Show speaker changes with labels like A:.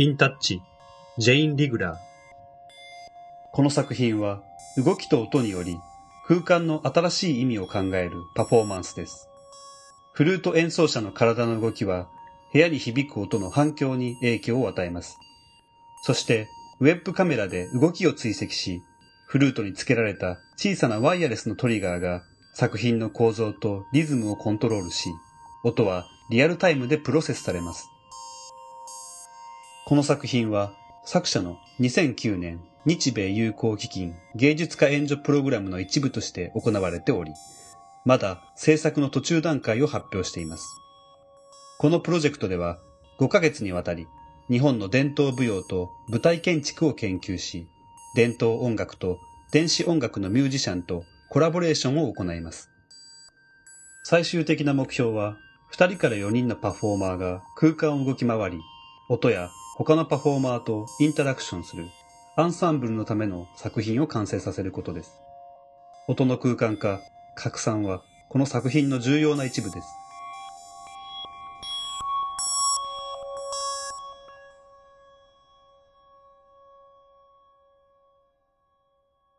A: インタッチ、ジェイン・リグラー。この作品は動きと音により空間の新しい意味を考えるパフォーマンスです。フルート演奏者の体の動きは部屋に響く音の反響に影響を与えます。そしてウェブカメラで動きを追跡し、フルートに付けられた小さなワイヤレスのトリガーが作品の構造とリズムをコントロールし、音はリアルタイムでプロセスされます。この作品は作者の2009年日米友好基金芸術家援助プログラムの一部として行われており、まだ制作の途中段階を発表しています。このプロジェクトでは5ヶ月にわたり日本の伝統舞踊と舞台建築を研究し、伝統音楽と電子音楽のミュージシャンとコラボレーションを行います。最終的な目標は2人から4人のパフォーマーが空間を動き回り、音や他のパフォーマーとインタラクションするアンサンブルのための作品を完成させることです。音の空間化、拡散はこの作品の重要な一部です。